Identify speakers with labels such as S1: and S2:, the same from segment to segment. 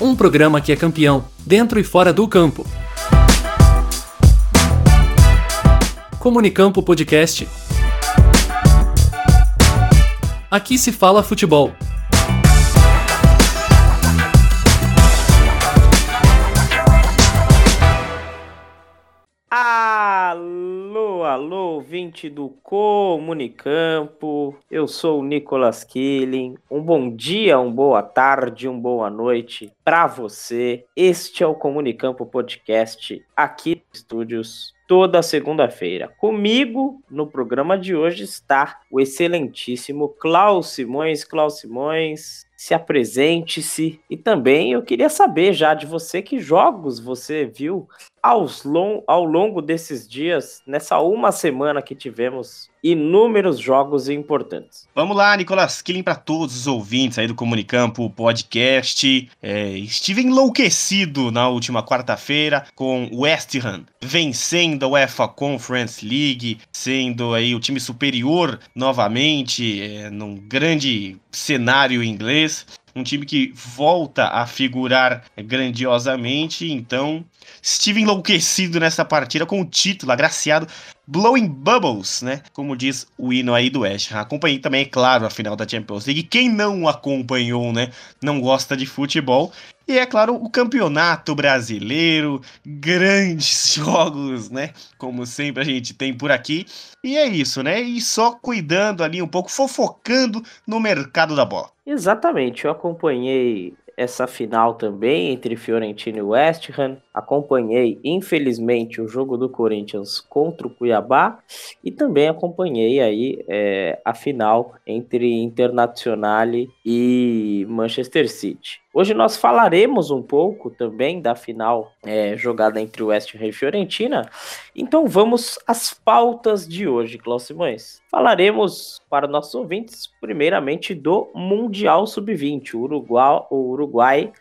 S1: Um programa que é campeão, dentro e fora do campo. Comunicampo Podcast. Aqui se fala futebol.
S2: Ouvinte do Comunicampo. Eu sou o Nicolas Killing. Um bom dia, uma boa tarde, uma boa noite para você. Este é o Comunicampo Podcast aqui nos estúdios toda segunda-feira. Comigo no programa de hoje está o excelentíssimo Klaus Simões. Klaus Simões, se apresente-se. E também eu queria saber já de você que jogos você viu long, ao longo desses dias, nessa uma semana que tivemos inúmeros jogos importantes.
S3: Vamos lá, Nicolas Killing, para todos os ouvintes aí do Comunicampo Podcast. É, estive enlouquecido na última quarta-feira com o West Ham vencendo a UEFA Conference League, sendo aí o time superior novamente é, num grande cenário inglês um time que volta a figurar grandiosamente, então estive enlouquecido nessa partida com o título agraciado Blowing Bubbles, né? Como diz o hino aí do West. Acompanhei também, é claro, a final da Champions League. Quem não acompanhou, né? Não gosta de futebol. E é claro, o campeonato brasileiro, grandes jogos, né? Como sempre a gente tem por aqui. E é isso, né? E só cuidando ali um pouco, fofocando no mercado da bola.
S2: Exatamente, eu acompanhei essa final também entre Fiorentina e West Ham. Acompanhei, infelizmente, o jogo do Corinthians contra o Cuiabá e também acompanhei aí é, a final entre Internazionale e Manchester City. Hoje nós falaremos um pouco também da final é, jogada entre West Ham e Fiorentina. Então vamos às pautas de hoje, Cláudio Simões. Falaremos para nossos ouvintes, primeiramente, do Mundial Sub-20. O Uruguai, o Uruguai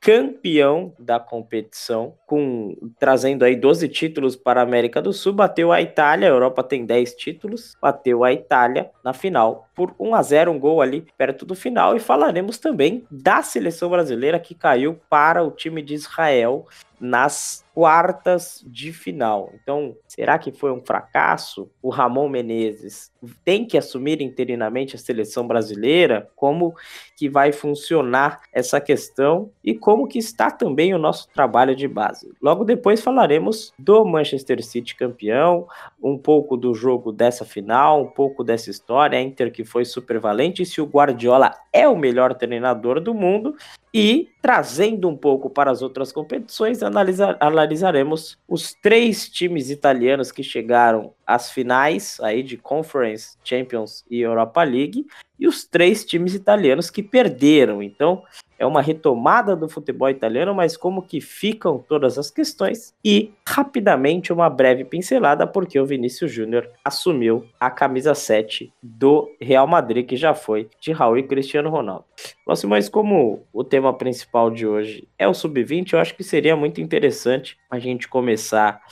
S2: campeão da competição, com trazendo aí 12 títulos para a América do Sul, bateu a Itália, a Europa tem 10 títulos, bateu a Itália na final por 1 a 0, um gol ali perto do final e falaremos também da seleção brasileira que caiu para o time de Israel nas quartas de final. Então, será que foi um fracasso? O Ramon Menezes tem que assumir interinamente a seleção brasileira? Como que vai funcionar essa questão e como que está também o nosso trabalho de base? Logo depois falaremos do Manchester City campeão, um pouco do jogo dessa final, um pouco dessa história, a Inter que foi super valente, se o Guardiola é o melhor treinador do mundo e trazendo um pouco para as outras competições, analisar, analisaremos os três times italianos que chegaram às finais aí de Conference, Champions e Europa League e os três times italianos que perderam. Então, é uma retomada do futebol italiano, mas como que ficam todas as questões e rapidamente uma breve pincelada porque o Vinícius Júnior assumiu a camisa 7 do Real Madrid, que já foi de Raul e Cristiano Ronaldo. Nossa, mas como o tema principal de hoje é o sub-20, eu acho que seria muito interessante a gente começar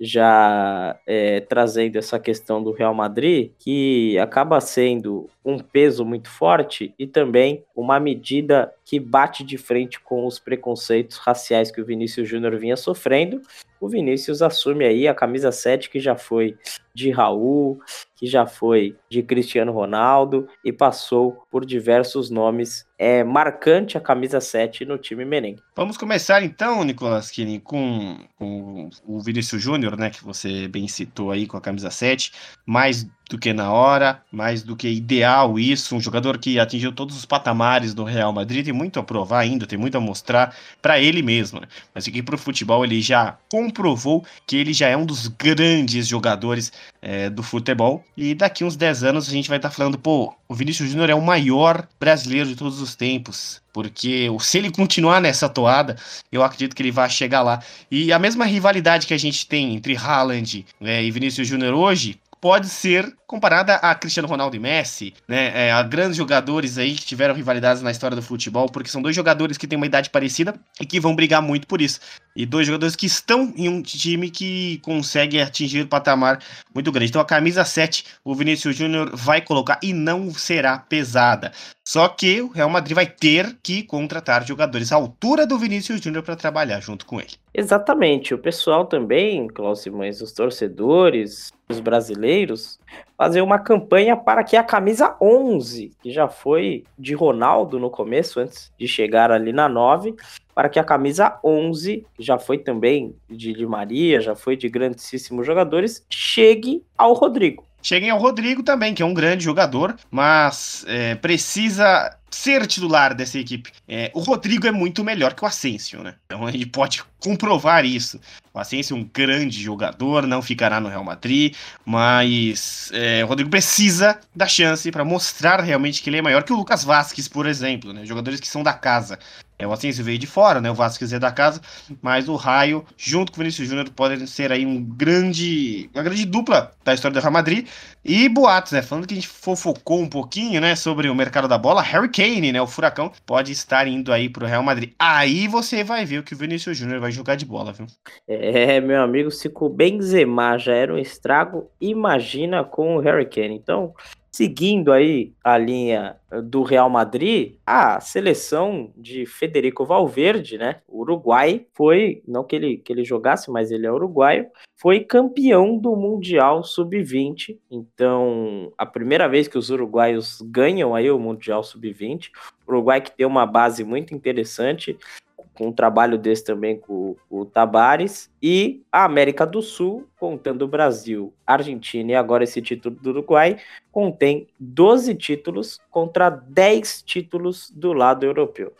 S2: já é, trazendo essa questão do Real Madrid, que acaba sendo um peso muito forte e também uma medida que bate de frente com os preconceitos raciais que o Vinícius Júnior vinha sofrendo. O Vinícius assume aí a camisa 7 que já foi de Raul, que já foi de Cristiano Ronaldo e passou por diversos nomes. É marcante a camisa 7 no time merengue.
S3: Vamos começar então, Nicolas Kini, com, com o Vinícius Júnior, né, que você bem citou aí com a camisa 7, mais do que na hora, mais do que ideal isso, um jogador que atingiu todos os patamares do Real Madrid, tem muito a provar ainda, tem muito a mostrar para ele mesmo, né? mas aqui para o futebol ele já comprovou que ele já é um dos grandes jogadores é, do futebol. E daqui uns 10 anos a gente vai estar tá falando, pô, o Vinícius Júnior é o maior brasileiro de todos os tempos. Porque se ele continuar nessa toada, eu acredito que ele vai chegar lá. E a mesma rivalidade que a gente tem entre Haaland né, e Vinícius Júnior hoje pode ser comparada a Cristiano Ronaldo e Messi, né? É, a grandes jogadores aí que tiveram rivalidades na história do futebol, porque são dois jogadores que têm uma idade parecida e que vão brigar muito por isso. E dois jogadores que estão em um time que consegue atingir o patamar muito grande. Então a camisa 7, o Vinícius Júnior vai colocar e não será pesada. Só que o Real Madrid vai ter que contratar jogadores à altura do Vinícius Júnior para trabalhar junto com ele.
S2: Exatamente. O pessoal também, Klaus Simões, os torcedores, os brasileiros, fazer uma campanha para que a camisa 11, que já foi de Ronaldo no começo, antes de chegar ali na 9, para que a camisa 11, que já foi também de Di Maria, já foi de grandíssimos jogadores, chegue ao Rodrigo.
S3: Cheguem ao Rodrigo também, que é um grande jogador, mas é, precisa ser titular dessa equipe. É, o Rodrigo é muito melhor que o Asensio, né? Então a gente pode comprovar isso. O Asensio é um grande jogador, não ficará no Real Madrid, mas é, o Rodrigo precisa da chance para mostrar realmente que ele é maior que o Lucas Vasquez, por exemplo, né? Jogadores que são da casa. É, o Asensio veio de fora, né? O Vasquez é da casa, mas o Raio, junto com o Vinícius Júnior, podem ser aí um grande, uma grande dupla da história do Real Madrid. E boatos, né? Falando que a gente fofocou um pouquinho, né, sobre o mercado da bola, Harry Kane, né, o furacão, pode estar indo aí pro Real Madrid. Aí você vai ver o que o Vinícius Júnior vai jogar de bola, viu?
S2: É, meu amigo, se com o Benzema já era um estrago, imagina com o Harry Kane. Então, Seguindo aí a linha do Real Madrid, a seleção de Federico Valverde, né? Uruguai, foi, não que ele, que ele jogasse, mas ele é uruguaio, foi campeão do Mundial Sub-20. Então, a primeira vez que os uruguaios ganham aí o Mundial Sub-20. Uruguai que tem uma base muito interessante, com um trabalho desse também com, com o Tabares. E a América do Sul, contando o Brasil, Argentina e agora esse título do Uruguai, contém 12 títulos contra 10 títulos do lado europeu.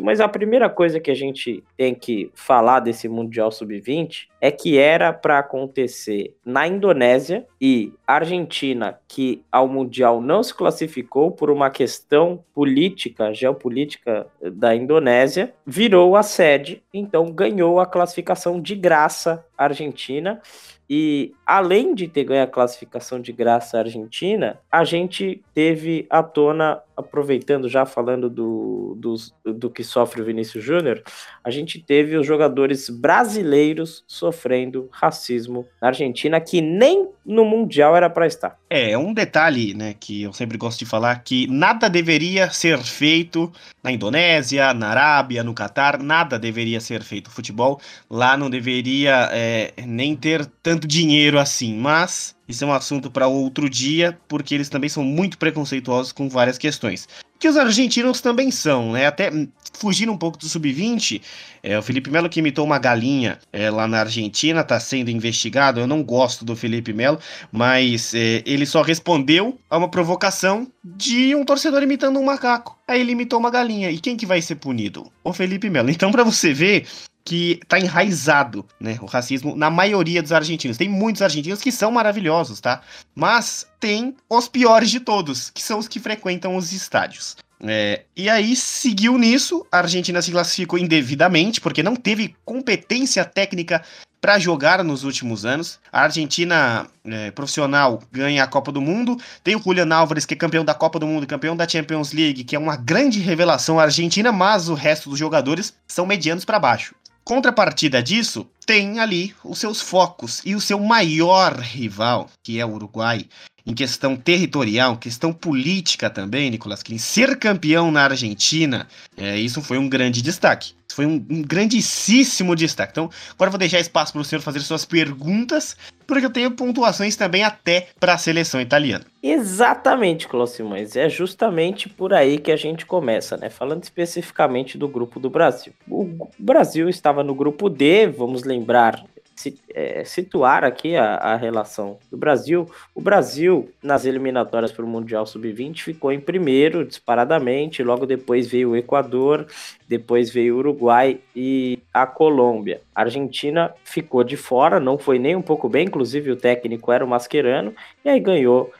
S2: Mas a primeira coisa que a gente tem que falar desse Mundial Sub-20 é que era para acontecer na Indonésia e Argentina, que ao Mundial não se classificou por uma questão política, geopolítica da Indonésia, virou a sede, então ganhou a classificação de graça Argentina e além de ter ganho a classificação de graça argentina, a gente teve à tona, aproveitando já falando do, do, do que sofre o Vinícius Júnior, a gente teve os jogadores brasileiros sofrendo racismo na Argentina, que nem no Mundial era para estar.
S3: É, é, um detalhe, né, que eu sempre gosto de falar, que nada deveria ser feito na Indonésia, na Arábia, no Catar, nada deveria ser feito. O futebol lá não deveria é, nem ter tanto dinheiro assim, mas isso é um assunto para outro dia, porque eles também são muito preconceituosos com várias questões. Que os argentinos também são, né? Até fugindo um pouco do sub-20, é, o Felipe Melo que imitou uma galinha é, lá na Argentina, está sendo investigado. Eu não gosto do Felipe Melo, mas é, ele só respondeu a uma provocação de um torcedor imitando um macaco. Aí ele imitou uma galinha. E quem que vai ser punido? O Felipe Melo. Então, para você ver que está enraizado, né, o racismo na maioria dos argentinos. Tem muitos argentinos que são maravilhosos, tá? Mas tem os piores de todos, que são os que frequentam os estádios. É, e aí seguiu nisso, a Argentina se classificou indevidamente, porque não teve competência técnica para jogar nos últimos anos. A Argentina é, profissional ganha a Copa do Mundo. Tem o Julian Álvares, que é campeão da Copa do Mundo, campeão da Champions League, que é uma grande revelação argentina, mas o resto dos jogadores são medianos para baixo. Contrapartida disso, tem ali os seus focos e o seu maior rival, que é o Uruguai, em questão territorial, questão política também, Nicolas Klein, ser campeão na Argentina, é, isso foi um grande destaque. Foi um, um grandíssimo destaque. Então, agora eu vou deixar espaço para o senhor fazer suas perguntas, porque eu tenho pontuações também até para a seleção italiana.
S2: Exatamente, Clóvis É justamente por aí que a gente começa, né? Falando especificamente do grupo do Brasil. O Brasil estava no grupo D, vamos lembrar, é, situar aqui a, a, relação do Brasil. O Brasil, nas eliminatórias para o Mundial Sub-20, ficou em primeiro, disparadamente. Logo depois veio o Equador, depois veio o Uruguai e a Colômbia. A Argentina ficou de fora, não foi nem um pouco bem, inclusive o técnico era o Mascherano, e aí ganhou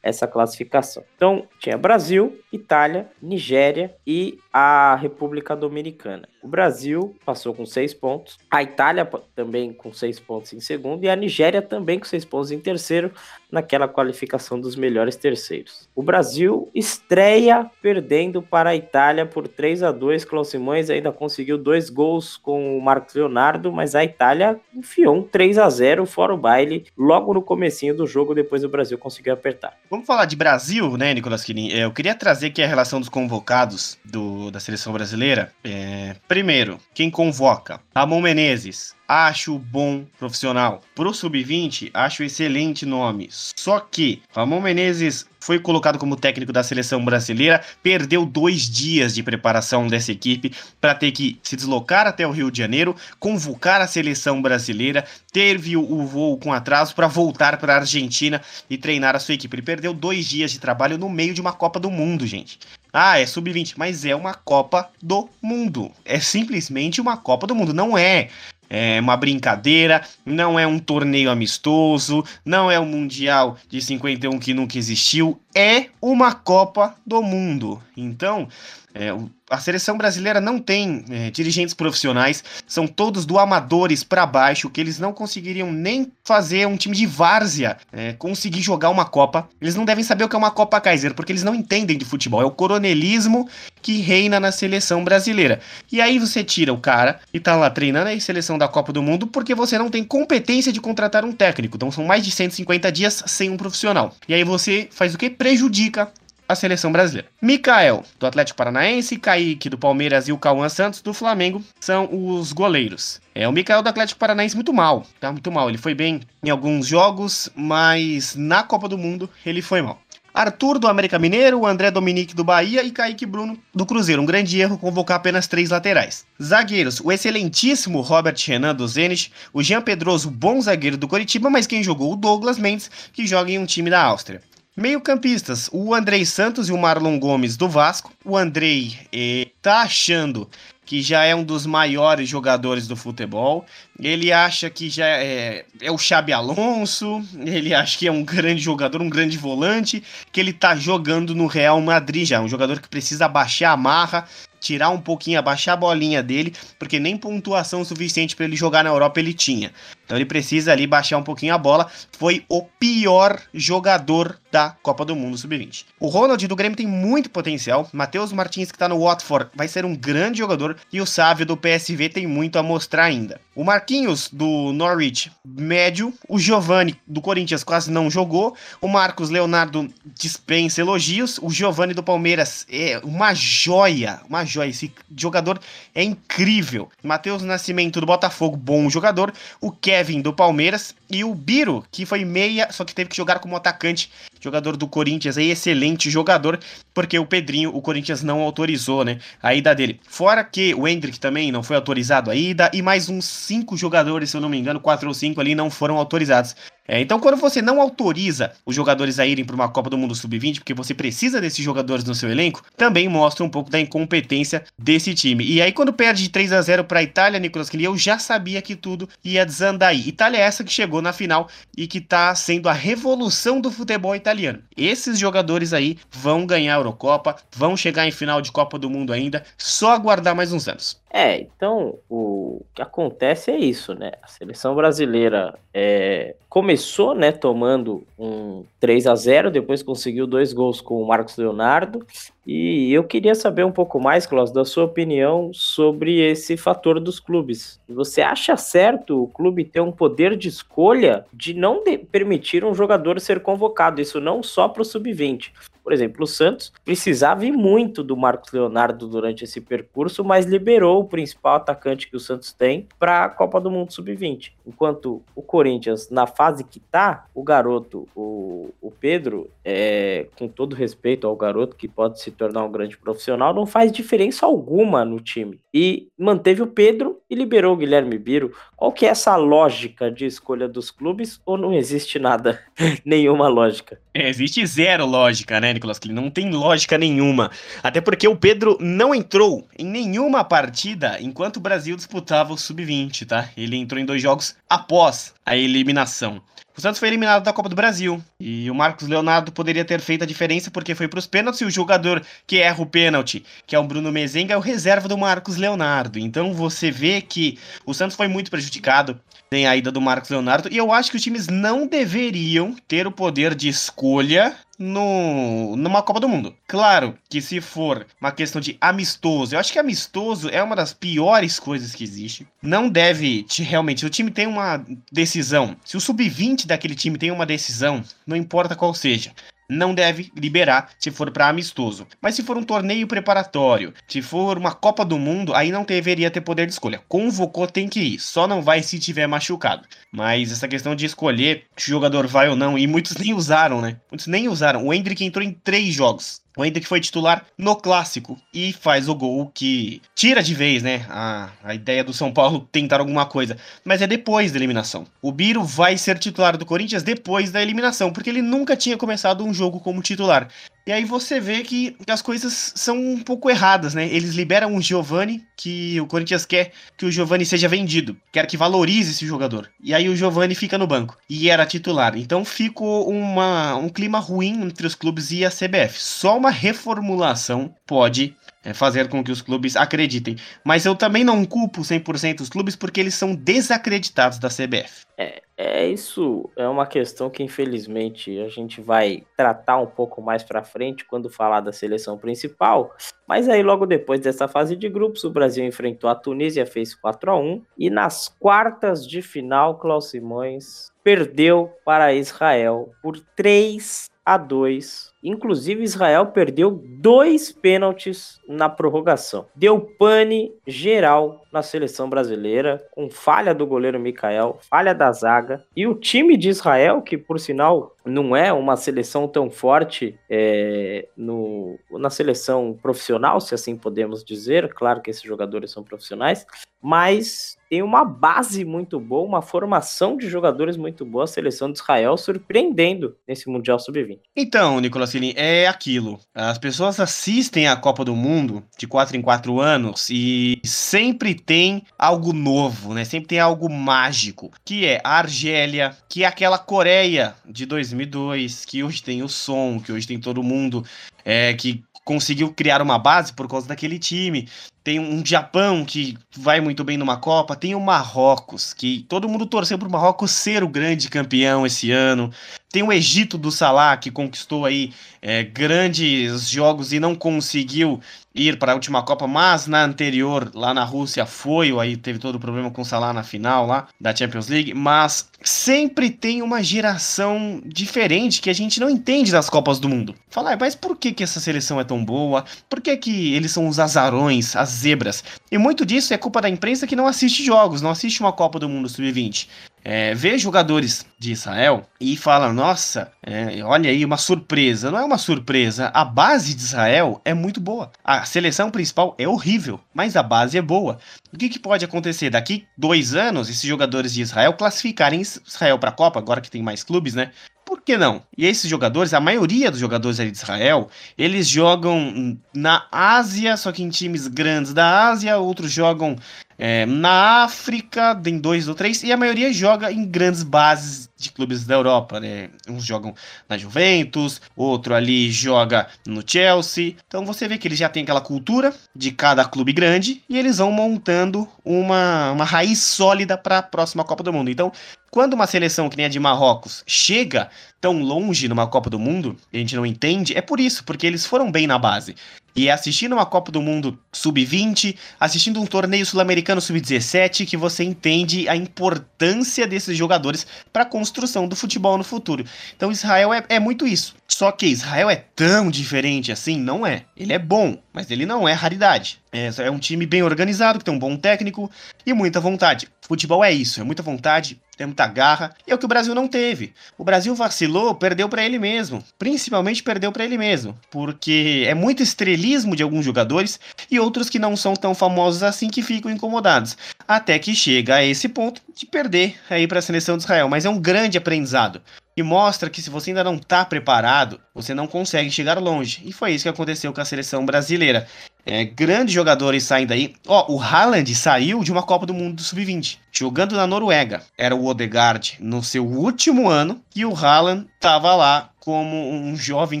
S2: essa classificação. Então, tinha Brasil, Itália, Nigéria e a República Dominicana. O Brasil passou com seis pontos, a Itália também com seis pontos em segundo e a Nigéria também com seis pontos em terceiro naquela qualificação dos melhores terceiros. O Brasil estreia perdendo para a Itália por 3 a 2. Klaus Simões ainda conseguiu dois gols com o Marcos Leonardo, mas a Itália enfiou um 3 a 0 fora o baile logo no comecinho do jogo, depois o Brasil conseguiu apertar.
S3: Vamos falar de Brasil, né, Nicolas Quinin? É, eu queria trazer aqui a relação dos convocados do, da seleção brasileira. É, primeiro, quem convoca? Ramon Menezes, acho bom profissional. Pro sub-20, acho excelente nome. Só que Ramon Menezes foi colocado como técnico da seleção brasileira, perdeu dois dias de preparação dessa equipe para ter que se deslocar até o Rio de Janeiro, convocar a seleção brasileira, teve o voo com atraso para voltar para a Argentina e treinar a sua equipe. Ele perdeu dois dias de trabalho no meio de uma Copa do Mundo, gente. Ah, é sub-20, mas é uma Copa do Mundo. É simplesmente uma Copa do Mundo. Não é é uma brincadeira, não é um torneio amistoso, não é um Mundial de 51 que nunca existiu, é uma Copa do Mundo. Então, é, a seleção brasileira não tem é, dirigentes profissionais, são todos do amadores para baixo, que eles não conseguiriam nem fazer um time de várzea é, conseguir jogar uma Copa. Eles não devem saber o que é uma Copa Kaiser, porque eles não entendem de futebol. É o coronelismo que reina na seleção brasileira. E aí você tira o cara e tá lá treinando a seleção da Copa do Mundo porque você não tem competência de contratar um técnico. Então são mais de 150 dias sem um profissional. E aí você faz o que? Prejudica a seleção brasileira. Mikael, do Atlético Paranaense, Kaique, do Palmeiras e o Cauã Santos, do Flamengo, são os goleiros. É, o Mikael do Atlético Paranaense muito mal, tá? Muito mal. Ele foi bem em alguns jogos, mas na Copa do Mundo ele foi mal. Arthur do América Mineiro, André Dominique do Bahia e Kaique Bruno do Cruzeiro. Um grande erro convocar apenas três laterais. Zagueiros, o excelentíssimo Robert Renan do Zenit, o Jean Pedroso, bom zagueiro do Coritiba, mas quem jogou o Douglas Mendes, que joga em um time da Áustria. Meio-campistas, o Andrei Santos e o Marlon Gomes do Vasco. O Andrei eh, tá achando que já é um dos maiores jogadores do futebol. Ele acha que já é, é o Xabi Alonso, ele acha que é um grande jogador, um grande volante, que ele tá jogando no Real Madrid já, um jogador que precisa baixar a marra, tirar um pouquinho, abaixar a bolinha dele, porque nem pontuação suficiente para ele jogar na Europa ele tinha. Então ele precisa ali baixar um pouquinho a bola. Foi o pior jogador da Copa do Mundo Sub-20. O Ronald do Grêmio tem muito potencial. Matheus Martins, que está no Watford, vai ser um grande jogador. E o Sávio do PSV tem muito a mostrar ainda. O Marquinhos do Norwich, médio. O Giovani do Corinthians quase não jogou. O Marcos Leonardo dispensa elogios. O Giovani do Palmeiras é uma joia. Uma joia. Esse jogador é incrível. Matheus Nascimento do Botafogo, bom jogador. O Kevin do Palmeiras. E o Biro, que foi meia, só que teve que jogar como atacante jogador do Corinthians aí, excelente jogador, porque o Pedrinho, o Corinthians não autorizou, né, a ida dele. Fora que o Hendrick também não foi autorizado a ida, e mais uns cinco jogadores, se eu não me engano, quatro ou cinco ali não foram autorizados. É, então, quando você não autoriza os jogadores a irem para uma Copa do Mundo Sub-20, porque você precisa desses jogadores no seu elenco, também mostra um pouco da incompetência desse time. E aí, quando perde de 3 a 0 para a Itália, Nicolas Kelly, eu já sabia que tudo ia desandar aí. Itália é essa que chegou na final e que está sendo a revolução do futebol italiano. Esses jogadores aí vão ganhar a Eurocopa, vão chegar em final de Copa do Mundo ainda, só aguardar mais uns anos.
S2: É, então o que acontece é isso, né? A seleção brasileira é, começou, né, tomando um 3 a 0 depois conseguiu dois gols com o Marcos Leonardo. E eu queria saber um pouco mais, Klaus, da sua opinião sobre esse fator dos clubes. Você acha certo o clube ter um poder de escolha de não de permitir um jogador ser convocado? Isso não só para o sub-20, por exemplo, o Santos precisava ir muito do Marcos Leonardo durante esse percurso, mas liberou o principal atacante que o Santos tem para a Copa do Mundo Sub-20. Enquanto o Corinthians, na fase que tá, o garoto, o, o Pedro, é, com todo respeito ao garoto que pode se tornar um grande profissional, não faz diferença alguma no time. E manteve o Pedro e liberou o Guilherme Biro. Qual que é essa lógica de escolha dos clubes ou não existe nada, nenhuma lógica?
S3: É, existe zero lógica, né, Nicolas? Não tem lógica nenhuma. Até porque o Pedro não entrou em nenhuma partida enquanto o Brasil disputava o Sub-20, tá? Ele entrou em dois jogos após a eliminação. O Santos foi eliminado da Copa do Brasil e o Marcos Leonardo poderia ter feito a diferença porque foi para os pênaltis e o jogador que erra o pênalti, que é o Bruno Mezenga, é o reserva do Marcos Leonardo. Então você vê que o Santos foi muito prejudicado tem a ida do Marcos Leonardo e eu acho que os times não deveriam ter o poder de escolha no, numa Copa do Mundo. Claro que se for uma questão de amistoso, eu acho que amistoso é uma das piores coisas que existe. Não deve te, realmente, o time tem uma decisão, se o sub-20 daquele time tem uma decisão, não importa qual seja, não deve liberar se for para amistoso. Mas se for um torneio preparatório, se for uma Copa do Mundo, aí não deveria ter poder de escolha. Convocou, tem que ir. Só não vai se tiver machucado. Mas essa questão de escolher se o jogador vai ou não, e muitos nem usaram, né? Muitos nem usaram. O Hendrick entrou em três jogos. O Hendrick foi titular no clássico e faz o gol que tira de vez, né? A, a ideia do São Paulo tentar alguma coisa. Mas é depois da eliminação. O Biro vai ser titular do Corinthians depois da eliminação, porque ele nunca tinha começado um jogo como titular. E aí você vê que as coisas são um pouco erradas, né? Eles liberam o Giovani, que o Corinthians quer que o Giovani seja vendido, quer que valorize esse jogador. E aí o Giovani fica no banco e era titular. Então ficou uma, um clima ruim entre os clubes e a CBF. Só uma reformulação pode fazer com que os clubes acreditem. Mas eu também não culpo 100% os clubes porque eles são desacreditados da CBF.
S2: É, é isso, é uma questão que infelizmente a gente vai tratar um pouco mais para frente quando falar da seleção principal. Mas aí logo depois dessa fase de grupos, o Brasil enfrentou a Tunísia, fez 4 a 1 e nas quartas de final, Klaus Simões perdeu para Israel por 3 a 2 Inclusive, Israel perdeu dois pênaltis na prorrogação. Deu pane geral na seleção brasileira, com falha do goleiro Mikael, falha da zaga. E o time de Israel, que por sinal não é uma seleção tão forte é, no, na seleção profissional, se assim podemos dizer, claro que esses jogadores são profissionais, mas tem uma base muito boa, uma formação de jogadores muito boa, a seleção de Israel surpreendendo nesse Mundial Sub-20.
S3: Então, Nicolas Cini, é aquilo. As pessoas assistem a Copa do Mundo de 4 em 4 anos e sempre tem algo novo, né? Sempre tem algo mágico, que é a Argélia, que é aquela Coreia de 2002, que hoje tem o som, que hoje tem todo mundo, é, que conseguiu criar uma base por causa daquele time. Tem um Japão que vai muito bem numa Copa, tem o Marrocos, que todo mundo torceu para o Marrocos ser o grande campeão esse ano. Tem o Egito do Salah, que conquistou aí é, grandes jogos e não conseguiu ir para a última Copa, mas na anterior, lá na Rússia, foi, aí teve todo o problema com o Salah na final lá da Champions League, mas sempre tem uma geração diferente que a gente não entende das Copas do Mundo. Falar, mas por que, que essa seleção é tão boa? Por que, que eles são os azarões, as zebras? E muito disso é culpa da imprensa que não assiste jogos, não assiste uma Copa do Mundo Sub-20 é, vê jogadores de Israel e fala: Nossa, é, olha aí, uma surpresa. Não é uma surpresa. A base de Israel é muito boa. A seleção principal é horrível, mas a base é boa. O que, que pode acontecer? Daqui dois anos, esses jogadores de Israel classificarem Israel para a Copa, agora que tem mais clubes, né? Por que não? E esses jogadores, a maioria dos jogadores ali de Israel, eles jogam na Ásia, só que em times grandes da Ásia, outros jogam é, na África, tem dois ou três, e a maioria joga em grandes bases de clubes da Europa, né? Uns jogam na Juventus, outro ali joga no Chelsea. Então você vê que eles já têm aquela cultura de cada clube grande e eles vão montando uma, uma raiz sólida para a próxima Copa do Mundo. Então, quando uma seleção que nem a de Marrocos chega tão longe numa Copa do Mundo, a gente não entende, é por isso, porque eles foram bem na base. E é assistindo uma Copa do Mundo sub-20, assistindo um torneio sul-americano sub-17, que você entende a importância desses jogadores para a construção do futebol no futuro. Então Israel é, é muito isso. Só que Israel é tão diferente assim? Não é. Ele é bom, mas ele não é raridade. É, é um time bem organizado, que tem um bom técnico e muita vontade. Futebol é isso, é muita vontade tem muita garra, e é o que o Brasil não teve. O Brasil vacilou, perdeu para ele mesmo, principalmente perdeu para ele mesmo, porque é muito estrelismo de alguns jogadores e outros que não são tão famosos assim que ficam incomodados, até que chega a esse ponto de perder aí para a seleção de Israel, mas é um grande aprendizado e mostra que se você ainda não está preparado, você não consegue chegar longe. E foi isso que aconteceu com a seleção brasileira. É, grandes jogadores saem daí. Ó, o Haaland saiu de uma Copa do Mundo do Sub-20, jogando na Noruega. Era o Odegaard no seu último ano e o Haaland estava lá como um jovem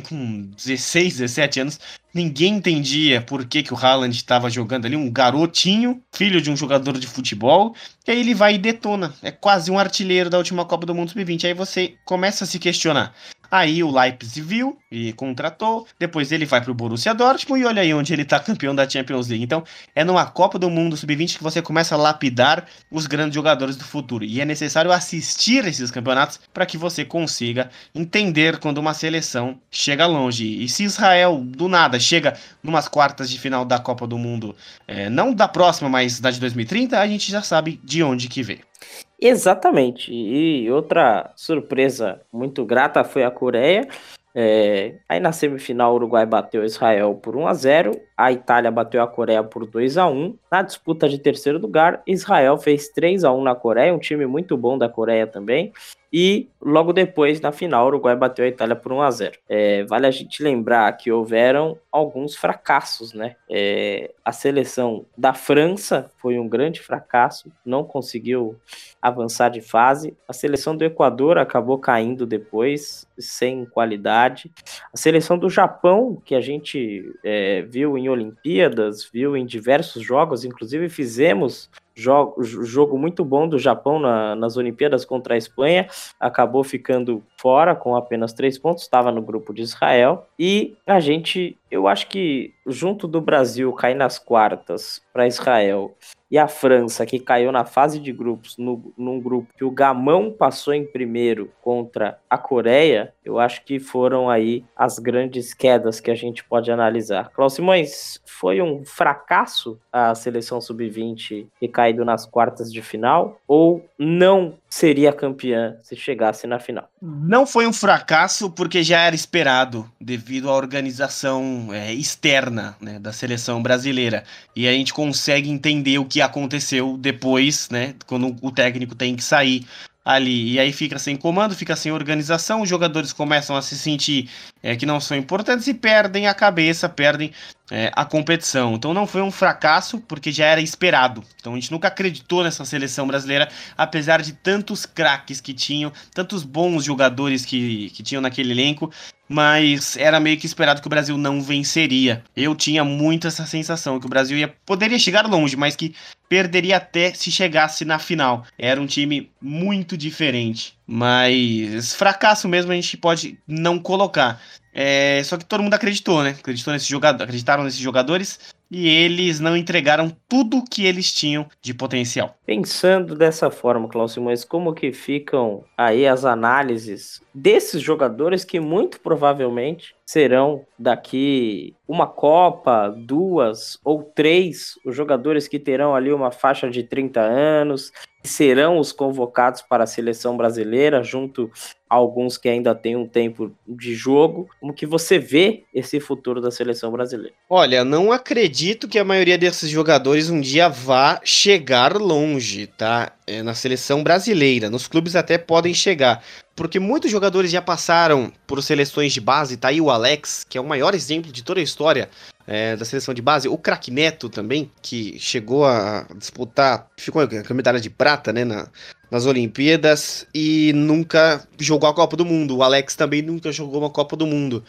S3: com 16, 17 anos. Ninguém entendia por que, que o Haaland estava jogando ali, um garotinho, filho de um jogador de futebol. E aí ele vai e detona. É quase um artilheiro da última Copa do Mundo Sub-20. Aí você começa a se questionar. Aí o Leipzig viu e contratou. Depois ele vai para o Borussia Dortmund e olha aí onde ele está campeão da Champions League. Então é numa Copa do Mundo Sub-20 que você começa a lapidar os grandes jogadores do futuro. E é necessário assistir esses campeonatos para que você consiga entender quando uma seleção chega longe. E se Israel do nada chega numas quartas de final da Copa do Mundo, é, não da próxima, mas da de 2030, a gente já sabe de onde que veio.
S2: Exatamente. E outra surpresa muito grata foi a Coreia. É, aí na semifinal, o Uruguai bateu Israel por 1 a 0 a Itália bateu a Coreia por 2 a 1 Na disputa de terceiro lugar, Israel fez 3 a 1 na Coreia, um time muito bom da Coreia também. E logo depois, na final, o Uruguai bateu a Itália por 1 a 0 é, Vale a gente lembrar que houveram alguns fracassos, né? É, a seleção da França foi um grande fracasso, não conseguiu avançar de fase. A seleção do Equador acabou caindo depois, sem qualidade. A seleção do Japão, que a gente é, viu em Olimpíadas, viu em diversos jogos, inclusive fizemos jogo, jogo muito bom do Japão na, nas Olimpíadas contra a Espanha, acabou ficando fora com apenas três pontos, estava no grupo de Israel. E a gente, eu acho que junto do Brasil cair nas quartas para Israel e a França, que caiu na fase de grupos, no, num grupo que o Gamão passou em primeiro contra a Coreia, eu acho que foram aí as grandes quedas que a gente pode analisar. Cláudio Simões, foi um fracasso a seleção sub-20 ter caído nas quartas de final? Ou não seria campeã se chegasse na final?
S3: Não foi um fracasso porque já era esperado devido à organização é, externa né, da seleção brasileira. E a gente consegue entender o que aconteceu depois, né, quando o técnico tem que sair ali. E aí fica sem comando, fica sem organização, os jogadores começam a se sentir é, que não são importantes e perdem a cabeça, perdem é, a competição. Então não foi um fracasso, porque já era esperado. Então a gente nunca acreditou nessa seleção brasileira, apesar de tantos craques que tinham, tantos bons jogadores que, que tinham naquele elenco, mas era meio que esperado que o Brasil não venceria. Eu tinha muito essa sensação que o Brasil ia poderia chegar longe, mas que perderia até se chegasse na final. Era um time muito diferente. Mas fracasso mesmo a gente pode não colocar. É, só que todo mundo acreditou, né? Acreditou nesse jogador, acreditaram nesses jogadores e eles não entregaram tudo que eles tinham de potencial.
S2: Pensando dessa forma, Cláudio, mas como que ficam aí as análises desses jogadores que muito provavelmente serão daqui uma Copa, duas ou três, os jogadores que terão ali uma faixa de 30 anos, serão os convocados para a seleção brasileira, junto alguns que ainda têm um tempo de jogo. Como que você vê esse futuro da seleção brasileira?
S3: Olha, não acredito que a maioria desses jogadores um dia vá chegar longe, tá? É, na seleção brasileira. Nos clubes até podem chegar. Porque muitos jogadores já passaram por seleções de base, tá aí o Alex, que é o maior exemplo de toda a história é, da seleção de base. O Crack Neto também, que chegou a disputar, ficou com a medalha de prata, né, na, nas Olimpíadas e nunca jogou a Copa do Mundo. O Alex também nunca jogou uma Copa do Mundo.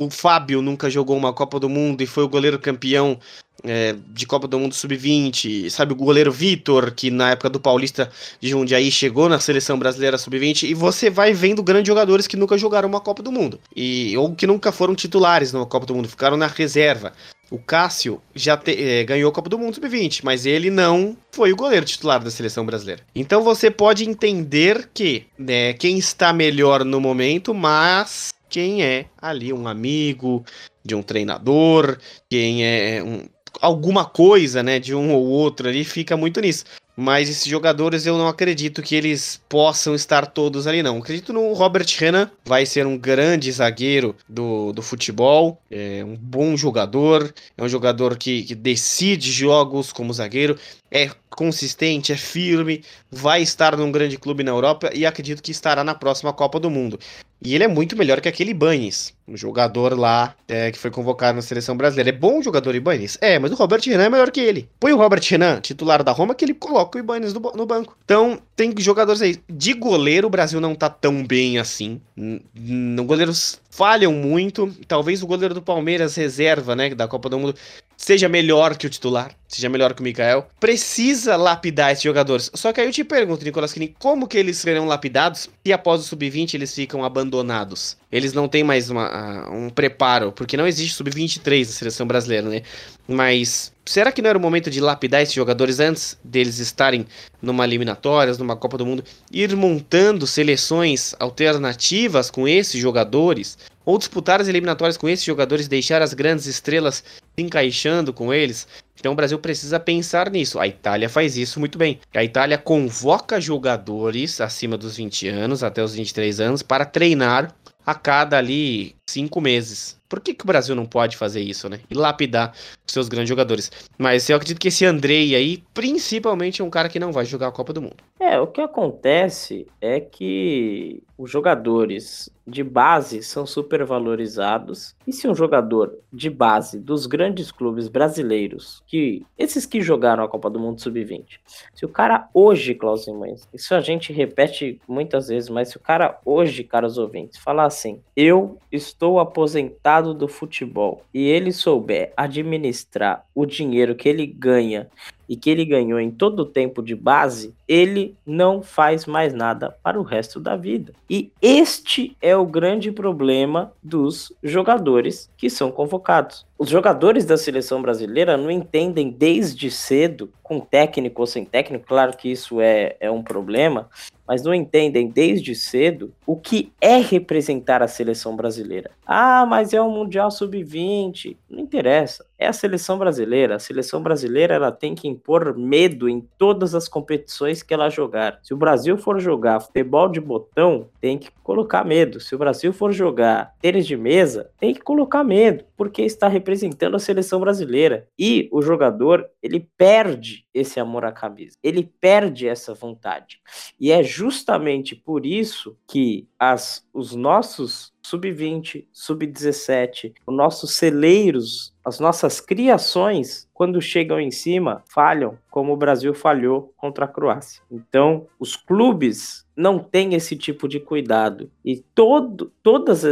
S3: O Fábio nunca jogou uma Copa do Mundo e foi o goleiro campeão é, de Copa do Mundo Sub-20. Sabe, o goleiro Vitor, que na época do Paulista de Jundiaí chegou na seleção brasileira Sub-20. E você vai vendo grandes jogadores que nunca jogaram uma Copa do Mundo. E, ou que nunca foram titulares numa Copa do Mundo, ficaram na reserva. O Cássio já te, é, ganhou a Copa do Mundo Sub-20, mas ele não foi o goleiro titular da seleção brasileira. Então você pode entender que né, quem está melhor no momento, mas quem é ali um amigo de um treinador, quem é um, alguma coisa, né, de um ou outro ali, fica muito nisso. Mas esses jogadores eu não acredito que eles possam estar todos ali, não. Acredito no Robert Renan, vai ser um grande zagueiro do, do futebol, é um bom jogador, é um jogador que, que decide jogos como zagueiro, é consistente, é firme, vai estar num grande clube na Europa e acredito que estará na próxima Copa do Mundo. E ele é muito melhor que aquele Banes, um jogador lá é, que foi convocado na seleção brasileira. É bom jogador Ibanez? É, mas o Robert Renan é melhor que ele. Põe o Robert Renan, titular da Roma, que ele coloca o Ibanez no, no banco. Então, tem jogadores aí. De goleiro, o Brasil não tá tão bem assim. N goleiros falham muito. Talvez o goleiro do Palmeiras, reserva, né, da Copa do Mundo, seja melhor que o titular, seja melhor que o Mikael. Precisa lapidar esses jogadores. Só que aí eu te pergunto, Nicolas Kini, como que eles serão lapidados se após o sub-20 eles ficam abandonados? Eles não têm mais uma, um preparo, porque não existe sub-23 na seleção brasileira, né? Mas será que não era o momento de lapidar esses jogadores antes deles estarem numa eliminatórias, numa Copa do Mundo, ir montando seleções alternativas com esses jogadores? Ou disputar as eliminatórias com esses jogadores, deixar as grandes estrelas se encaixando com eles? Então o Brasil precisa pensar nisso. A Itália faz isso muito bem. A Itália convoca jogadores acima dos 20 anos, até os 23 anos, para treinar a cada ali cinco meses. Por que, que o Brasil não pode fazer isso, né? E lapidar seus grandes jogadores. Mas eu acredito que esse Andrei aí, principalmente, é um cara que não vai jogar a Copa do Mundo.
S2: É, o que acontece é que os jogadores de base são supervalorizados. E se um jogador de base dos grandes clubes brasileiros, que esses que jogaram a Copa do Mundo Sub-20, se o cara hoje, Klaus Simões, isso a gente repete muitas vezes, mas se o cara hoje, caros ouvintes, falar assim: "Eu estou aposentado do futebol" e ele souber administrar o dinheiro que ele ganha e que ele ganhou em todo o tempo de base, ele não faz mais nada para o resto da vida. E este é o grande problema dos jogadores que são convocados. Os jogadores da seleção brasileira não entendem desde cedo, com técnico ou sem técnico, claro que isso é, é um problema, mas não entendem desde cedo o que é representar a seleção brasileira. Ah, mas é o Mundial Sub-20. Não interessa. É a seleção brasileira. A seleção brasileira ela tem que impor medo em todas as competições que ela jogar. Se o Brasil for jogar futebol de botão, tem que colocar medo. Se o Brasil for jogar tênis de mesa, tem que colocar medo, porque está representando a seleção brasileira. E o jogador, ele perde esse amor à camisa. Ele perde essa vontade. E é justamente por isso que as, os nossos sub-20, sub-17, os nossos celeiros, as nossas criações, quando chegam em cima, falham, como o Brasil falhou contra a Croácia. Então, os clubes não têm esse tipo de cuidado. E todo, todos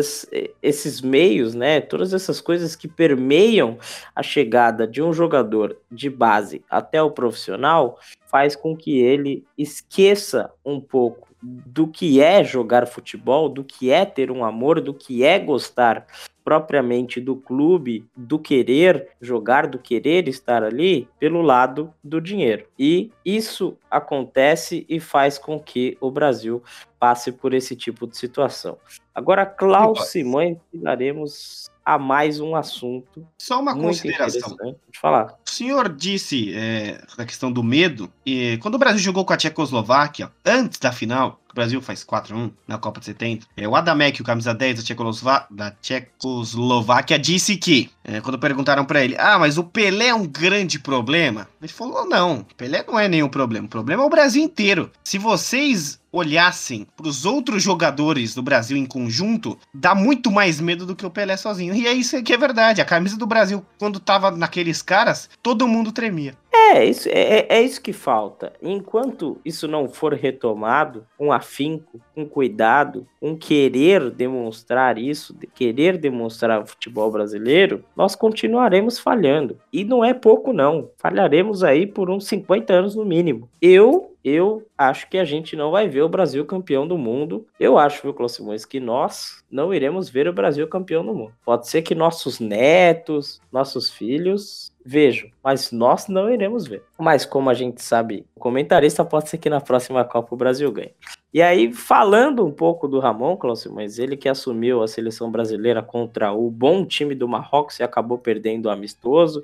S2: esses meios, né, todas essas coisas que permeiam a chegada de um jogador de base até o profissional, faz com que ele esqueça um pouco do que é jogar futebol, do que é ter um amor, do que é gostar propriamente do clube, do querer jogar, do querer estar ali, pelo lado do dinheiro. E isso acontece e faz com que o Brasil passe por esse tipo de situação. Agora, Klaus Simões, daremos a mais um assunto.
S3: Só uma consideração.
S2: Pode falar.
S3: O senhor disse é, a questão do medo. E quando o Brasil jogou com a Tchecoslováquia, antes da final, o Brasil faz 4x1 na Copa de 70. É, o Adamek, o camisa 10 da, Tchecoslová da Tchecoslováquia, disse que, é, quando perguntaram para ele, ah, mas o Pelé é um grande problema? Ele falou, não, Pelé não é nenhum problema. O problema é o Brasil inteiro. Se vocês olhassem para os outros jogadores do Brasil em conjunto, dá muito mais medo do que o Pelé sozinho. E é isso que é verdade. A camisa do Brasil, quando tava naqueles caras, todo mundo tremia.
S2: É, isso, é, é, é isso que falta. Enquanto isso não for retomado, com afinco, com cuidado, com querer demonstrar isso, querer demonstrar o futebol brasileiro, nós continuaremos falhando. E não é pouco, não. Falharemos aí por uns 50 anos no mínimo. Eu eu acho que a gente não vai ver o Brasil campeão do mundo. Eu acho, viu, Clóvis que nós não iremos ver o Brasil campeão do mundo. Pode ser que nossos netos, nossos filhos vejam, mas nós não iremos ver. Mas como a gente sabe, o comentarista pode ser que na próxima Copa o Brasil ganhe. E aí, falando um pouco do Ramon, Cláudio, mas ele que assumiu a seleção brasileira contra o bom time do Marrocos e acabou perdendo o amistoso,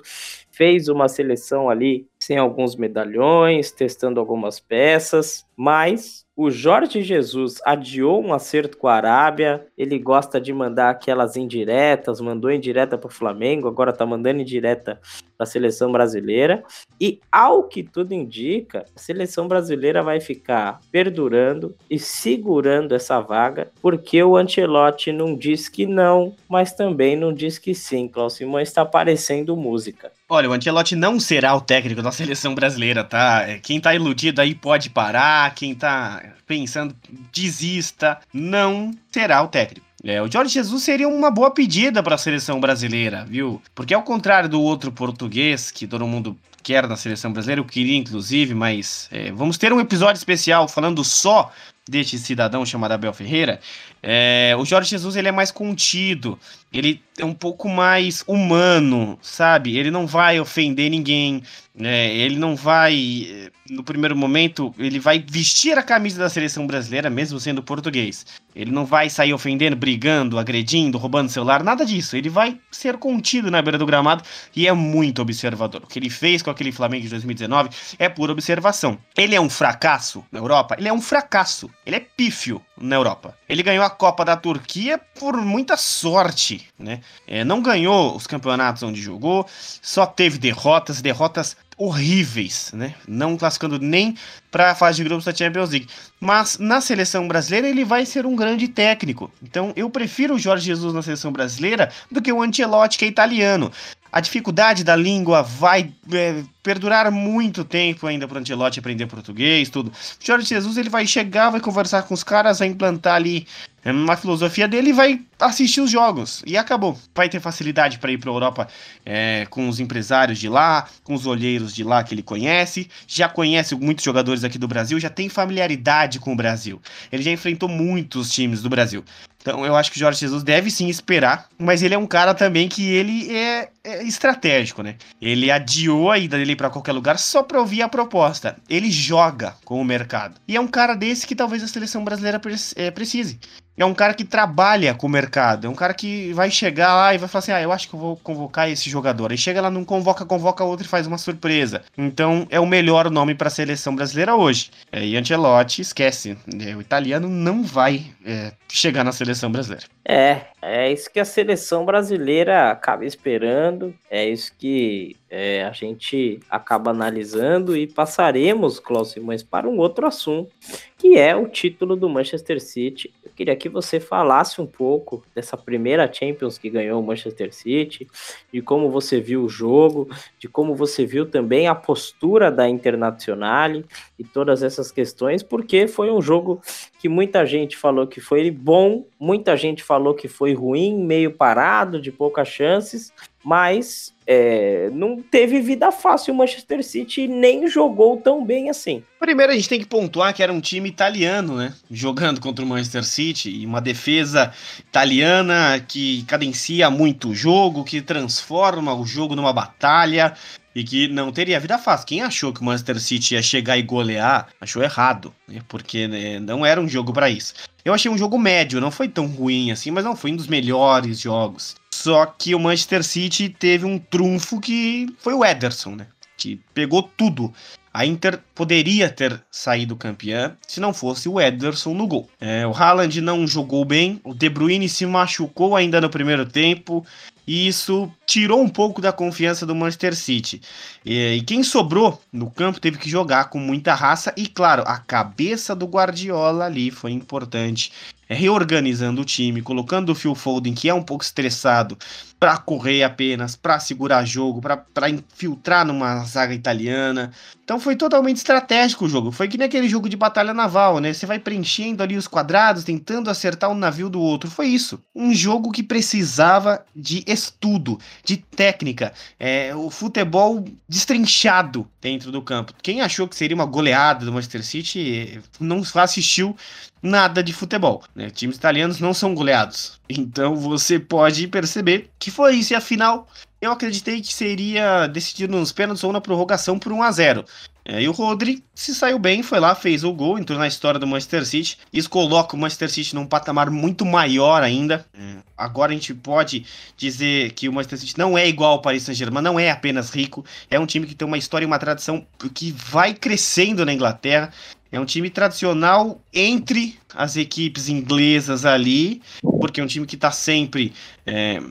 S2: fez uma seleção ali sem alguns medalhões, testando algumas peças, mas o Jorge Jesus adiou um acerto com a Arábia. Ele gosta de mandar aquelas indiretas, mandou indireta para o Flamengo, agora está mandando indireta para a seleção brasileira. E ao que tudo indica, a seleção brasileira vai ficar perdurando e segurando essa vaga, porque o Ancelotti não diz que não, mas também não diz que sim. Cláudio Simões está parecendo música.
S3: Olha, o Ancelotti não será o técnico da seleção brasileira, tá? Quem tá iludido aí pode parar, quem tá pensando desista, não será o técnico. É, o Jorge Jesus seria uma boa pedida para a seleção brasileira, viu? Porque ao contrário do outro português que todo mundo quer na seleção brasileira, eu queria inclusive, mas é, vamos ter um episódio especial falando só deste cidadão chamado Abel Ferreira. É, o Jorge Jesus ele é mais contido, ele é um pouco mais humano, sabe? Ele não vai ofender ninguém, né? ele não vai, no primeiro momento, ele vai vestir a camisa da seleção brasileira, mesmo sendo português. Ele não vai sair ofendendo, brigando, agredindo, roubando celular, nada disso. Ele vai ser contido na beira do gramado e é muito observador. O que ele fez com aquele Flamengo de 2019 é pura observação. Ele é um fracasso na Europa? Ele é um fracasso. Ele é pífio na Europa. Ele ganhou a Copa da Turquia por muita sorte, né? É, não ganhou os campeonatos onde jogou, só teve derrotas, derrotas horríveis, né? Não classificando nem para a fase de grupos da Champions League. Mas na seleção brasileira ele vai ser um grande técnico. Então eu prefiro o Jorge Jesus na seleção brasileira do que o Ancelotti que é italiano. A dificuldade da língua vai é, perdurar muito tempo ainda para o Ancelotti aprender português, tudo. O Jorge Jesus ele vai chegar, vai conversar com os caras, vai implantar ali é, uma filosofia dele e vai assistir os jogos. E acabou. Vai ter facilidade para ir para a Europa é, com os empresários de lá, com os olheiros de lá que ele conhece. Já conhece muitos jogadores aqui do Brasil, já tem familiaridade com o Brasil. Ele já enfrentou muitos times do Brasil. Então eu acho que o Jorge Jesus deve sim esperar, mas ele é um cara também que ele é, é estratégico, né? Ele adiou a ida dele para qualquer lugar só para ouvir a proposta. Ele joga com o mercado. E é um cara desse que talvez a seleção brasileira é, precise é um cara que trabalha com o mercado, é um cara que vai chegar lá e vai falar assim: ah, eu acho que eu vou convocar esse jogador. Aí chega lá, não convoca, convoca outro e faz uma surpresa. Então é o melhor nome para a seleção brasileira hoje. É, e Ancelotti, esquece, é, o italiano não vai é, chegar na seleção brasileira.
S2: É, é isso que a seleção brasileira acaba esperando, é isso que é, a gente acaba analisando e passaremos, Klaus Simões, para um outro assunto, que é o título do Manchester City. Eu queria que você falasse um pouco dessa primeira Champions que ganhou o Manchester City, de como você viu o jogo, de como você viu também a postura da Internacional e todas essas questões, porque foi um jogo que muita gente falou que foi bom, muita gente falou que foi ruim, meio parado, de poucas chances, mas é, não teve vida fácil o Manchester City nem jogou tão bem assim.
S3: Primeiro a gente tem que pontuar que era um time italiano, né? Jogando contra o Manchester City e uma defesa italiana que cadencia muito o jogo, que transforma o jogo numa batalha e que não teria vida fácil. Quem achou que o Manchester City ia chegar e golear, achou errado, né? porque né, não era um jogo para isso. Eu achei um jogo médio, não foi tão ruim assim, mas não foi um dos melhores jogos. Só que o Manchester City teve um trunfo que foi o Ederson, né? Que pegou tudo. A Inter poderia ter saído campeã se não fosse o Ederson no gol. É, o Haaland não jogou bem, o De Bruyne se machucou ainda no primeiro tempo, e isso tirou um pouco da confiança do Manchester City. E, e, quem sobrou no campo teve que jogar com muita raça e, claro, a cabeça do Guardiola ali foi importante. É, reorganizando o time, colocando o Phil Foden, que é um pouco estressado, para correr apenas, para segurar jogo, para infiltrar numa zaga italiana. Então foi totalmente estratégico o jogo. Foi que nem aquele jogo de batalha naval, né? Você vai preenchendo ali os quadrados, tentando acertar um navio do outro. Foi isso. Um jogo que precisava de estudo, de técnica. É, o futebol destrinchado dentro do campo. Quem achou que seria uma goleada do Manchester City não assistiu nada de futebol. Né? Times italianos não são goleados. Então você pode perceber que foi isso. E afinal, eu acreditei que seria decidido nos pênaltis ou na prorrogação por 1 a 0 é, e o Rodri se saiu bem, foi lá, fez o gol, entrou na história do Manchester City. Isso coloca o Manchester City num patamar muito maior ainda. É, agora a gente pode dizer que o Manchester City não é igual ao Paris Saint-Germain, não é apenas rico. É um time que tem uma história e uma tradição que vai crescendo na Inglaterra. É um time tradicional entre as equipes inglesas ali, porque é um time que está sempre é,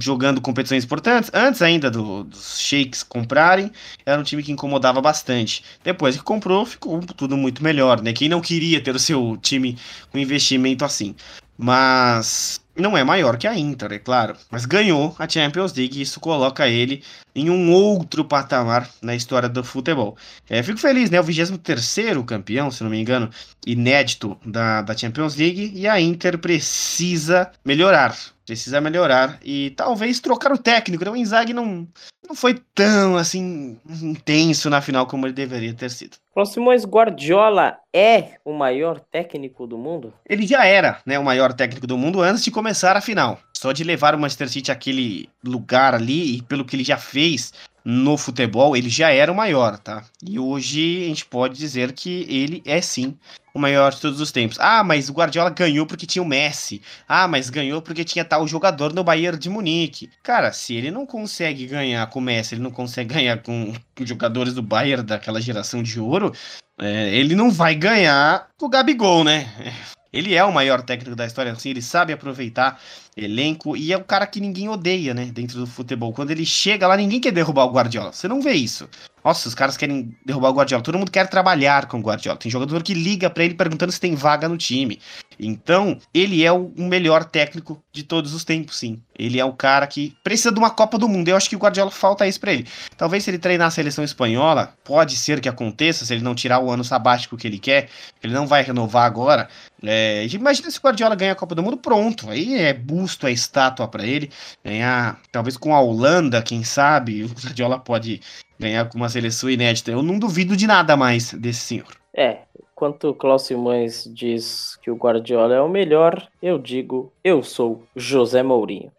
S3: jogando competições importantes. Antes ainda do, dos sheiks comprarem, era um time que incomodava bastante. Depois que comprou, ficou tudo muito melhor, né? Quem não queria ter o seu time com investimento assim. Mas não é maior que a Inter, é claro. Mas ganhou a Champions League e isso coloca ele em um outro patamar na história do futebol. É, fico feliz, né? O 23 campeão, se não me engano, inédito da, da Champions League. E a Inter precisa melhorar. Precisa melhorar e talvez trocar o técnico. Né? O Inzaghi não, não foi tão assim intenso na final como ele deveria ter sido.
S2: Simões Guardiola é o maior técnico do mundo?
S3: Ele já era, né, o maior técnico do mundo antes de começar a final. Só de levar o Manchester City àquele lugar ali e pelo que ele já fez no futebol, ele já era o maior, tá? E hoje a gente pode dizer que ele é sim o maior de todos os tempos. Ah, mas o Guardiola ganhou porque tinha o Messi. Ah, mas ganhou porque tinha tal jogador no Bayern de Munique. Cara, se ele não consegue ganhar com o Messi, ele não consegue ganhar com, com jogadores do Bayern daquela geração de ouro, é, ele não vai ganhar com o Gabigol, né? Ele é o maior técnico da história, assim, ele sabe aproveitar elenco e é o cara que ninguém odeia, né, dentro do futebol. Quando ele chega lá, ninguém quer derrubar o Guardiola. Você não vê isso. Nossa, os caras querem derrubar o Guardiola. Todo mundo quer trabalhar com o Guardiola. Tem jogador que liga para ele perguntando se tem vaga no time. Então, ele é o melhor técnico de todos os tempos, sim. Ele é o cara que precisa de uma Copa do Mundo. Eu acho que o Guardiola falta isso para ele. Talvez se ele treinar a seleção espanhola, pode ser que aconteça, se ele não tirar o ano sabático que ele quer, ele não vai renovar agora. É, imagina se o Guardiola ganha a Copa do Mundo, pronto. Aí é busto, é estátua para ele. Ganhar, talvez com a Holanda, quem sabe, o Guardiola pode ganhar com uma seleção inédita. Eu não duvido de nada mais desse senhor.
S2: É, enquanto o Klaus Simões diz que o Guardiola é o melhor, eu digo, eu sou José Mourinho.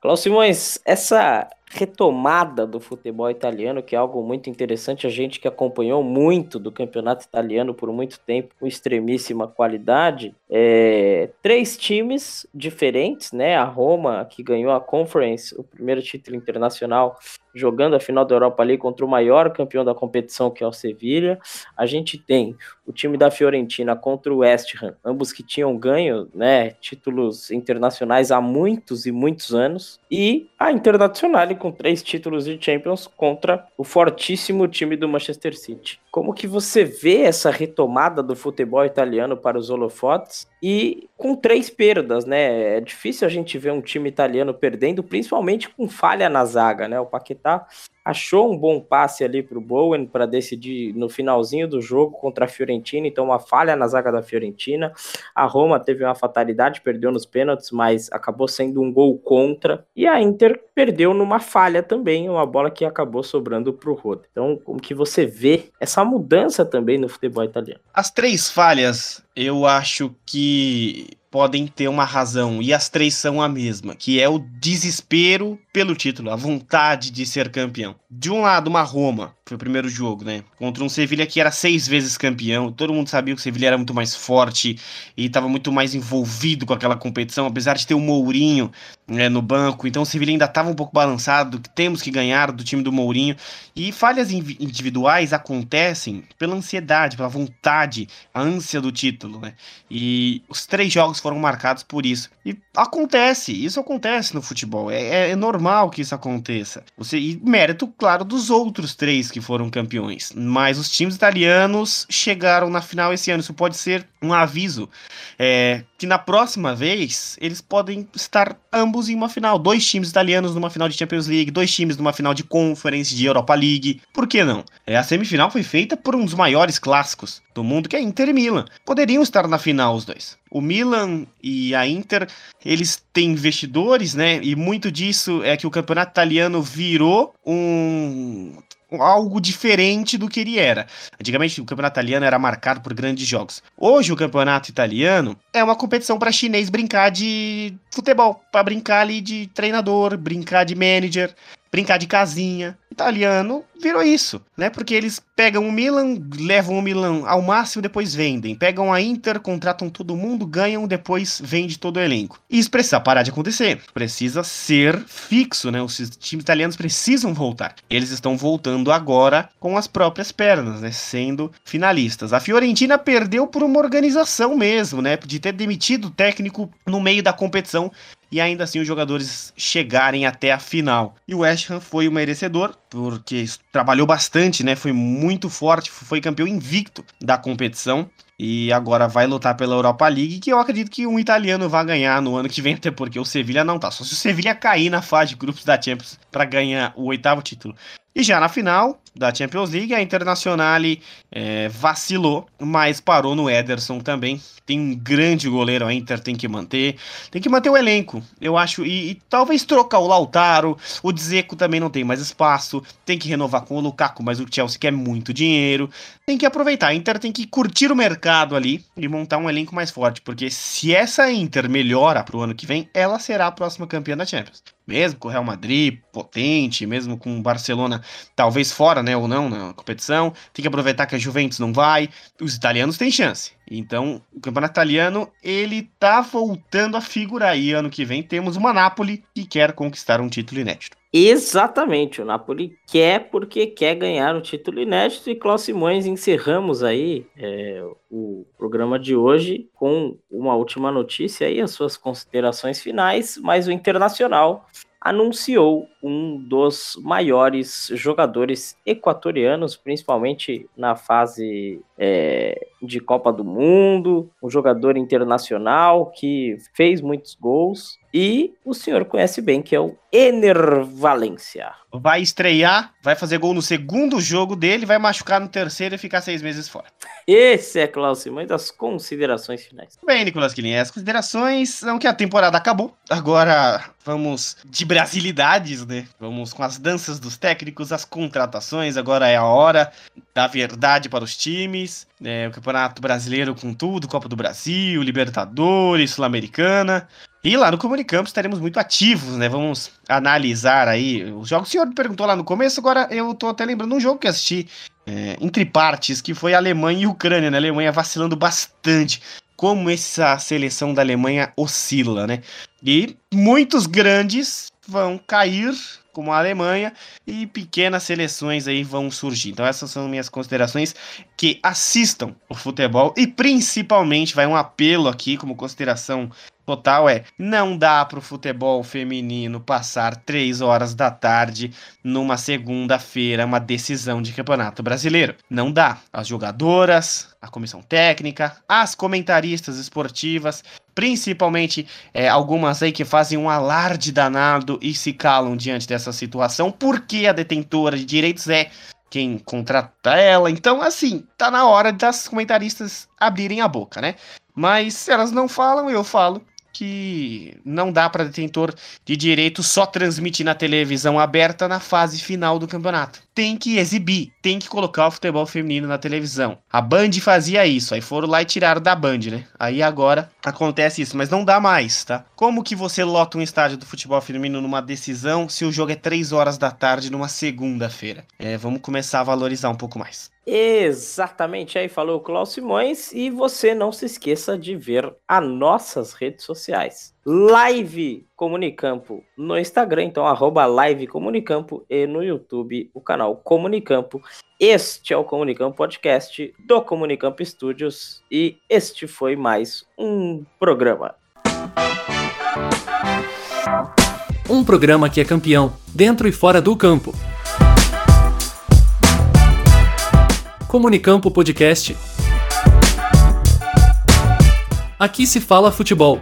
S2: Klaus Simões, essa retomada do futebol italiano, que é algo muito interessante. A gente que acompanhou muito do campeonato italiano por muito tempo, com extremíssima qualidade. É, três times diferentes, né? A Roma, que ganhou a Conference, o primeiro título internacional, jogando a final da Europa League contra o maior campeão da competição, que é o Sevilha. A gente tem o time da Fiorentina contra o West Ham, ambos que tinham ganho né, títulos internacionais há muitos e muitos anos. E a Internacional com três títulos de Champions contra o fortíssimo time do Manchester City. Como que você vê essa retomada do futebol italiano para os holofotes e com três perdas, né? É difícil a gente ver um time italiano perdendo, principalmente com falha na zaga, né? O Paquetá achou um bom passe ali para o Bowen para decidir no finalzinho do jogo contra a Fiorentina, então uma falha na zaga da Fiorentina. A Roma teve uma fatalidade, perdeu nos pênaltis, mas acabou sendo um gol contra. E a Inter perdeu numa falha também, uma bola que acabou sobrando para o Rode. Então, como que você vê essa mudança também no futebol italiano?
S3: As três falhas, eu acho que podem ter uma razão, e as três são a mesma, que é o desespero pelo título, a vontade de ser campeão. De um lado, uma Roma, foi o primeiro jogo, né? Contra um Sevilha que era seis vezes campeão. Todo mundo sabia que o Sevilha era muito mais forte e estava muito mais envolvido com aquela competição, apesar de ter o Mourinho né, no banco. Então o Sevilha ainda estava um pouco balançado, que temos que ganhar do time do Mourinho. E falhas individuais acontecem pela ansiedade, pela vontade, a ânsia do título, né? E os três jogos foram marcados por isso. E acontece, isso acontece no futebol. É, é, normal que isso aconteça. Você, e mérito, claro, dos outros três que foram campeões. Mas os times italianos chegaram na final esse ano. Isso pode ser um aviso é, que na próxima vez eles podem estar ambos em uma final. Dois times italianos numa final de Champions League, dois times numa final de Conference, de Europa League. Por que não? É, a semifinal foi feita por um dos maiores clássicos do mundo, que é Inter e Milan. Poderiam estar na final os dois. O Milan e a Inter, eles têm investidores, né? E muito disso é que o campeonato italiano virou um algo diferente do que ele era. Antigamente o campeonato italiano era marcado por grandes jogos. Hoje o campeonato italiano é uma competição para chinês brincar de futebol, para brincar ali de treinador, brincar de manager, brincar de casinha. Italiano virou isso, né? Porque eles pegam o Milan, levam o Milan ao máximo, depois vendem. Pegam a Inter, contratam todo mundo, ganham, depois vende todo o elenco. E isso precisa parar de acontecer. Precisa ser fixo, né? Os times italianos precisam voltar. Eles estão voltando agora com as próprias pernas, né? Sendo finalistas. A Fiorentina perdeu por uma organização mesmo, né? De ter demitido o técnico no meio da competição e ainda assim os jogadores chegarem até a final. E o West Ham foi o merecedor, porque trabalhou bastante, né? Foi muito forte, foi campeão invicto da competição e agora vai lutar pela Europa League, que eu acredito que um italiano vai ganhar no ano que vem, até porque o Sevilha não tá. Só se o Sevilha cair na fase de grupos da Champions para ganhar o oitavo título. E já na final da Champions League, a Internazionale é, vacilou, mas parou no Ederson também. Tem um grande goleiro, a Inter tem que manter. Tem que manter o elenco, eu acho. E, e talvez trocar o Lautaro. O Dzeko também não tem mais espaço. Tem que renovar com o Lukaku, mas o Chelsea quer muito dinheiro. Tem que aproveitar. A Inter tem que curtir o mercado ali e montar um elenco mais forte. Porque se essa Inter melhora pro ano que vem, ela será a próxima campeã da Champions mesmo com o Real Madrid potente, mesmo com o Barcelona talvez fora, né, ou não na competição, tem que aproveitar que a Juventus não vai, os italianos têm chance. Então, o campeonato italiano, ele tá voltando a figurar aí ano que vem. Temos uma Napoli que quer conquistar um título inédito.
S2: Exatamente, o Napoli quer porque quer ganhar o título inédito e Klaus Simões encerramos aí é, o programa de hoje com uma última notícia aí, as suas considerações finais, mas o Internacional anunciou um dos maiores jogadores equatorianos, principalmente na fase é, de Copa do Mundo, um jogador internacional que fez muitos gols e o senhor conhece bem que é o Ener Valencia.
S3: Vai estrear, vai fazer gol no segundo jogo dele, vai machucar no terceiro e ficar seis meses fora.
S2: Esse é Klaus Simões das considerações finais.
S3: Bem, Nicolas Quilin, as considerações são que a temporada acabou. Agora vamos de brasilidades, né? Vamos com as danças dos técnicos, as contratações. Agora é a hora da verdade para os times. É, o Campeonato Brasileiro com tudo, Copa do Brasil, Libertadores, Sul-Americana. E lá no Comunicampo estaremos muito ativos, né? Vamos analisar aí os jogos. O senhor me perguntou lá no começo, agora eu tô até lembrando um jogo que assisti é, entre partes, que foi Alemanha e Ucrânia, né? A Alemanha vacilando bastante. Como essa seleção da Alemanha oscila, né? E muitos grandes vão cair como a Alemanha, e pequenas seleções aí vão surgir. Então essas são minhas considerações que assistam o futebol e principalmente vai um apelo aqui como consideração total é: não dá para o futebol feminino passar três horas da tarde numa segunda-feira uma decisão de campeonato brasileiro. Não dá. As jogadoras, a comissão técnica, as comentaristas esportivas, principalmente é, algumas aí que fazem um alarde danado e se calam diante dessa situação, porque a detentora de direitos é quem contrata ela. Então, assim, tá na hora das comentaristas abrirem a boca, né? Mas se elas não falam, eu falo que não dá para detentor de direito só transmitir na televisão aberta na fase final do campeonato. Tem que exibir, tem que colocar o futebol feminino na televisão. A Band fazia isso, aí foram lá e tiraram da Band, né? Aí agora acontece isso, mas não dá mais, tá? Como que você lota um estádio do futebol feminino numa decisão se o jogo é 3 horas da tarde numa segunda-feira? É, vamos começar a valorizar um pouco mais.
S2: Exatamente, aí falou o Cláudio Simões e você não se esqueça de ver as nossas redes sociais. Live Comunicampo no Instagram, então arroba Live Comunicampo e no YouTube o canal Comunicampo. Este é o Comunicampo Podcast do Comunicampo Studios e este foi mais um programa.
S1: Um programa que é campeão, dentro e fora do campo. Comunicampo Podcast. Aqui se fala futebol